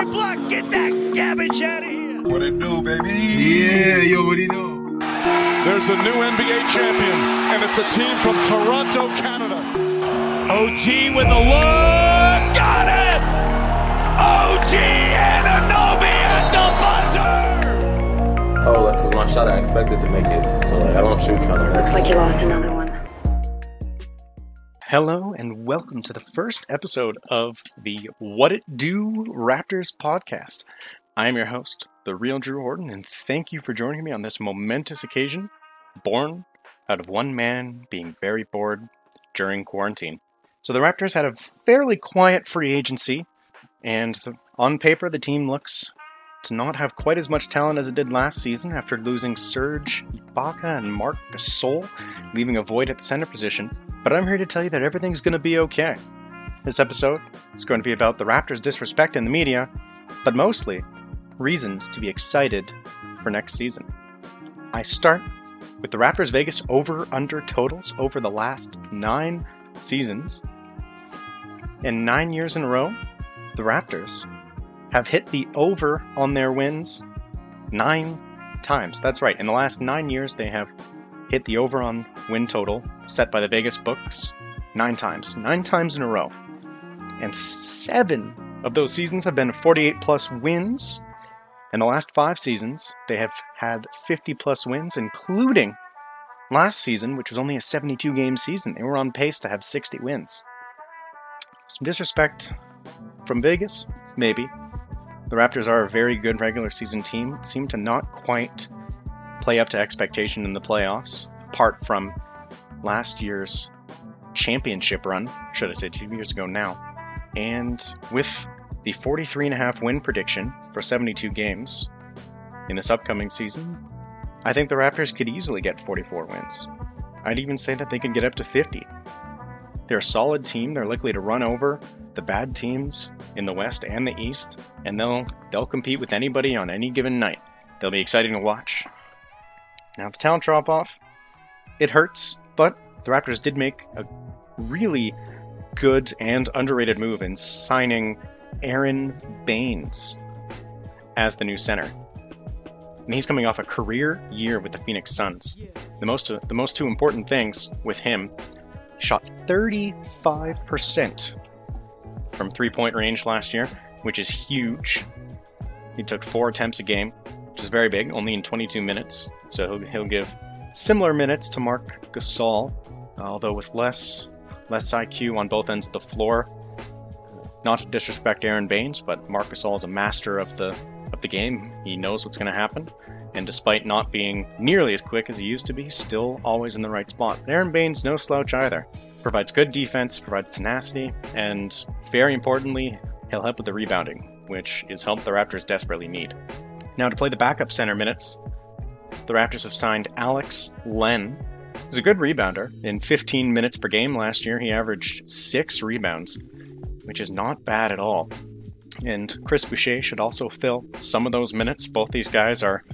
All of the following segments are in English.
Kobe Black, get that garbage out of here. What it do, baby? Yeah, yo, what do know? There's a new NBA champion, and it's a team from Toronto, Canada. OG with the look. Got it. OG Anunoby at the buzzer. Oh, like, cause my shot, I expected to make it. So, like, I don't shoot trying to miss. Like you lost another one. Hello and welcome to the first episode of the What It Do Raptors podcast. I am your host, the real Drew Horton, and thank you for joining me on this momentous occasion, born out of one man being very bored during quarantine. So the Raptors had a fairly quiet free agency, and on paper the team looks to not have quite as much talent as it did last season after losing Serge Ibaka and Marc Gasol, leaving a void at the center position. But I'm here to tell you that everything's going to be okay. This episode is going to be about the Raptors' disrespect in the media, but mostly reasons to be excited for next season. I start with the Raptors' Vegas over under totals over the last nine seasons. In nine years in a row, the Raptors have hit the over on their wins nine times. That's right. In the last nine years, they have hit the over on win total set by the Vegas books nine times. Nine times in a row. And seven of those seasons have been 48 plus wins. In the last five seasons, they have had 50 plus wins, including last season, which was only a 72 game season. They were on pace to have 60 wins. Some disrespect from Vegas? Maybe. The Raptors are a very good regular season team, seem to not quite play up to expectation in the playoffs, apart from last year's championship run, should I say two years ago now. And with the 43.5 win prediction for 72 games in this upcoming season, I think the Raptors could easily get 44 wins. I'd even say that they could get up to 50. They're a solid team. They're likely to run over the bad teams in the West and the East, and they'll they'll compete with anybody on any given night. They'll be exciting to watch. Now the talent drop off, it hurts, but the Raptors did make a really good and underrated move in signing Aron Baynes as the new center. And he's coming off a career year with the Phoenix Suns. The most the most two important things with him shot 35% from three-point range last year, which is huge. He took 4 attempts a game, which is very big, only in 22 minutes. So he'll, he'll give similar minutes to Marc Gasol, although with less less IQ on both ends of the floor. Not to disrespect Aron Baynes, but Marc Gasol is a master of the of the game. He knows what's going to happen, and despite not being nearly as quick as he used to be, still always in the right spot. Aron Baynes no slouch either. Provides good defense, provides tenacity, and very importantly, he'll help with the rebounding, which is help the Raptors desperately need. Now to play the backup center minutes, the Raptors have signed Alex Len. He's a good rebounder. In 15 minutes per game last year, he averaged six rebounds, which is not bad at all. And Chris Boucher should also fill some of those minutes. Both these guys are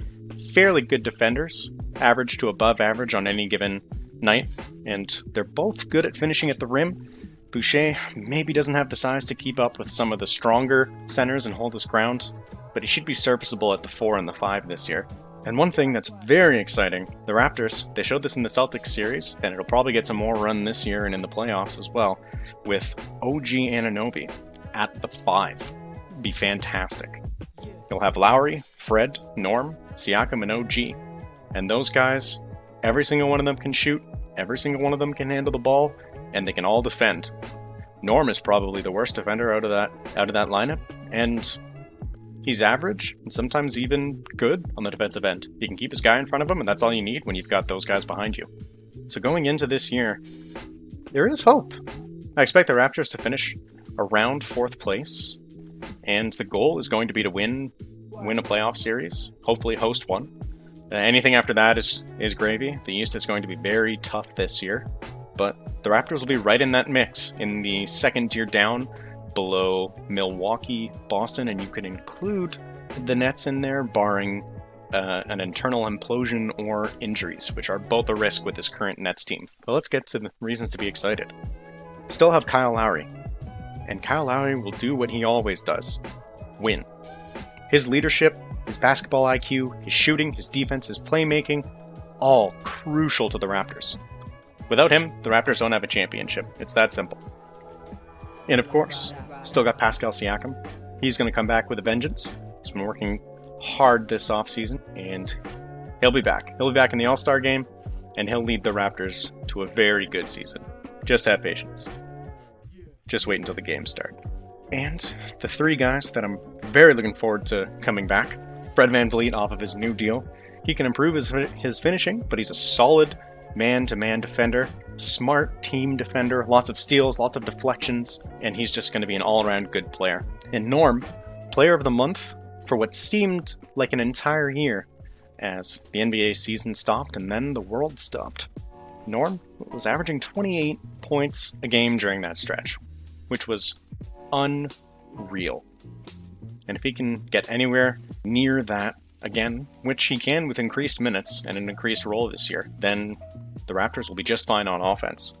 fairly good defenders, average to above average on any given night, and they're both good at finishing at the rim. Boucher maybe doesn't have the size to keep up with some of the stronger centers and hold his ground, but he should be serviceable at the 4 and the 5 this year. And one thing that's very exciting, the Raptors, they showed this in the Celtics series, and it'll probably get some more run this year and in the playoffs as well, with OG Anunoby at the 5. Be fantastic. You'll have Lowry, Fred, Norm, Siakam, and OG. And those guys, every single one of them can shoot, every single one of them can handle the ball, and they can all defend. Norm is probably the worst defender out of that out of that lineup, and he's average and sometimes even good on the defensive end. He can keep his guy in front of him, and that's all you need when you've got those guys behind you. So going into this year, there is hope. I expect the Raptors to finish around fourth place, and the goal is going to be to win win a playoff series, hopefully host one. Uh, anything after that is is gravy. The East is going to be very tough this year, but the Raptors will be right in that mix in the second tier down below Milwaukee, Boston, and you could include the Nets in there, barring uh, an internal implosion or injuries, which are both a risk with this current Nets team. But let's get to the reasons to be excited. Still have Kyle Lowry, and Kyle Lowry will do what he always does win. His leadership, his basketball IQ, his shooting, his defense, his playmaking, all crucial to the Raptors. Without him, the Raptors don't have a championship. It's that simple. And of course, still got Pascal Siakam. He's going to come back with a vengeance. He's been working hard this offseason, and he'll be back. He'll be back in the All Star game, and he'll lead the Raptors to a very good season. Just have patience. Just wait until the games start. And the three guys that I'm very looking forward to coming back Fred VanVleet off of his new deal. He can improve his, his finishing, but he's a solid man to man defender, smart team defender, lots of steals, lots of deflections, and he's just going to be an all around good player. And Norm, player of the month for what seemed like an entire year as the NBA season stopped and then the world stopped. Norm was averaging 28 points a game during that stretch, which was unreal. And if he can get anywhere near that again, which he can with increased minutes and an increased role this year, then the Raptors will be just fine on offense.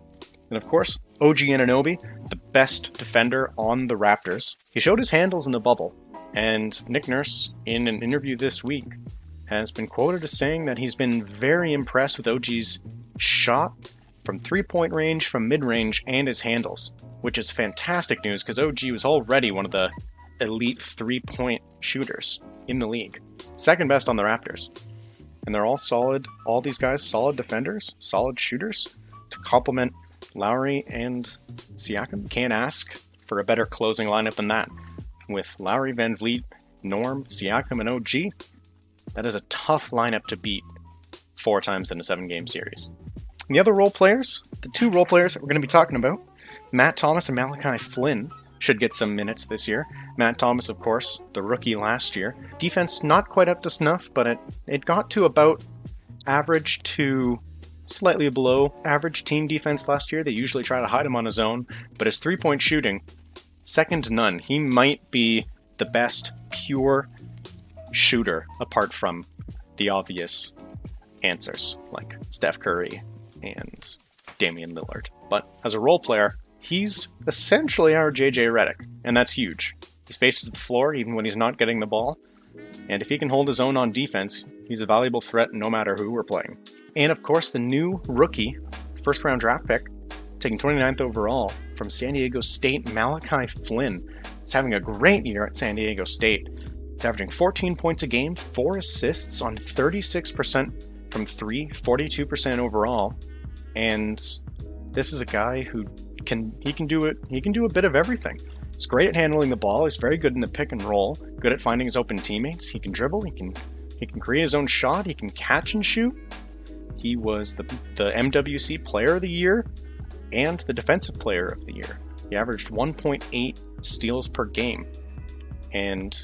And of course, OG Anunoby, the best defender on the Raptors, he showed his handles in the bubble. And Nick Nurse, in an interview this week, has been quoted as saying that he's been very impressed with OG's shot from three point range, from mid range, and his handles, which is fantastic news because OG was already one of the elite three point shooters in the league. Second best on the Raptors. And they're all solid, all these guys, solid defenders, solid shooters to complement Lowry and Siakam. Can't ask for a better closing lineup than that. With Lowry, VanVleet, Norm, Siakam, and OG, that is a tough lineup to beat four times in a seven game series. And the other role players, the two role players that we're going to be talking about, Matt Thomas and Malachi Flynn, should get some minutes this year. Matt Thomas, of course, the rookie last year. Defense not quite up to snuff, but it, it got to about average to slightly below average team defense last year. They usually try to hide him on his own, but his three point shooting, second to none. He might be the best pure shooter apart from the obvious answers like Steph Curry and Damian Lillard. But as a role player, he's essentially our JJ Redick, and that's huge. He spaces the floor even when he's not getting the ball, and if he can hold his own on defense, he's a valuable threat no matter who we're playing. And of course, the new rookie, first round draft pick, taking 29th overall from San Diego State, Malachi Flynn, is having a great year at San Diego State. He's averaging 14 points a game, 4 assists on 36% from 3, 42% overall. And this is a guy who can he can do it he can do a bit of everything. He's great at handling the ball, he's very good in the pick and roll, good at finding his open teammates, he can dribble, he can he can create his own shot, he can catch and shoot. He was the the MWC player of the year and the defensive player of the year. He averaged 1.8 steals per game. And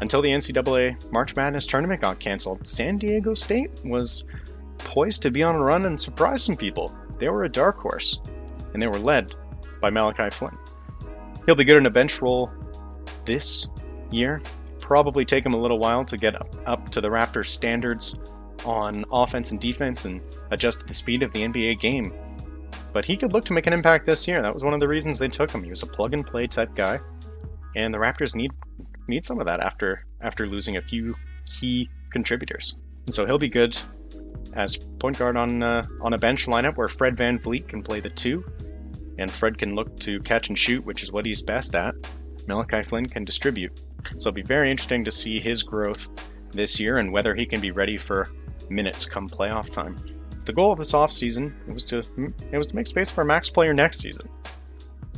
until the NCAA March Madness tournament got canceled, San Diego State was poised to be on a run and surprise some people. They were a dark horse, and they were led by Malachi Flynn. He'll be good in a bench role this year. Probably take him a little while to get up, to the Raptors' standards on offense and defense and adjust to the speed of the NBA game. But he could look to make an impact this year. That was one of the reasons they took him. He was a plug and play type guy, and the Raptors need need some of that after after losing a few key contributors. And so he'll be good as point guard on uh, on a bench lineup where Fred VanVleet can play the two, and Fred can look to catch and shoot, which is what he's best at. Malachi Flynn can distribute. So it'll be very interesting to see his growth this year and whether he can be ready for minutes come playoff time. The goal of this offseason was to it was to make space for a max player next season.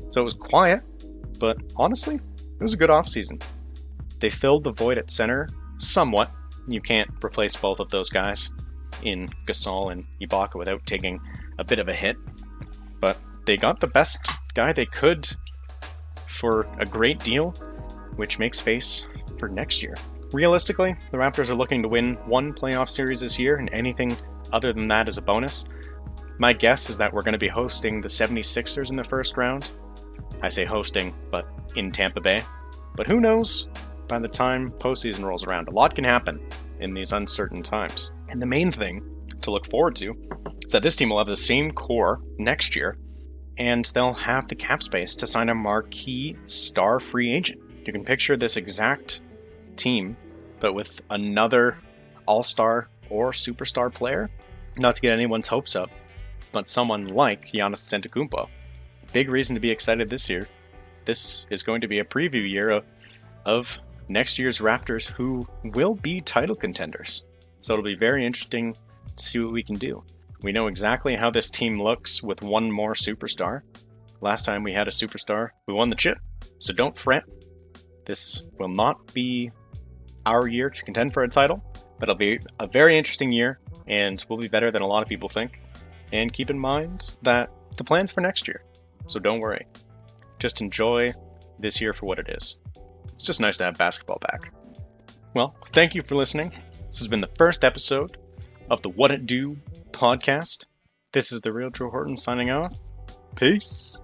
So it was quiet, but honestly, it was a good offseason. They filled the void at center somewhat. You can't replace both of those guys in Gasol and Ibaka without taking a bit of a hit. But they got the best guy they could for a great deal, which makes space for next year. Realistically, the Raptors are looking to win one playoff series this year, and anything other than that is a bonus. My guess is that we're going to be hosting the 76ers in the first round. I say hosting, but in Tampa Bay. But who knows? by the time postseason rolls around. A lot can happen in these uncertain times. And the main thing to look forward to is that this team will have the same core next year, and they'll have the cap space to sign a marquee star free agent. You can picture this exact team but with another all star or superstar player. Not to get anyone's hopes up, but someone like Giannis Antetokounmpo. Big reason to be excited this year. This is going to be a preview year of, of next year's Raptors who will be title contenders. So it'll be very interesting to see what we can do. We know exactly how this team looks with one more superstar. Last time we had a superstar, we won the chip. So don't fret. This will not be our year to contend for a title, but it'll be a very interesting year and we'll be better than a lot of people think. And keep in mind that the plans for next year. So don't worry. Just enjoy this year for what it is. It's just nice to have basketball back. Well, thank you for listening. This has been the first episode of the What It Do podcast. This is the real Drew Horton signing off. Peace.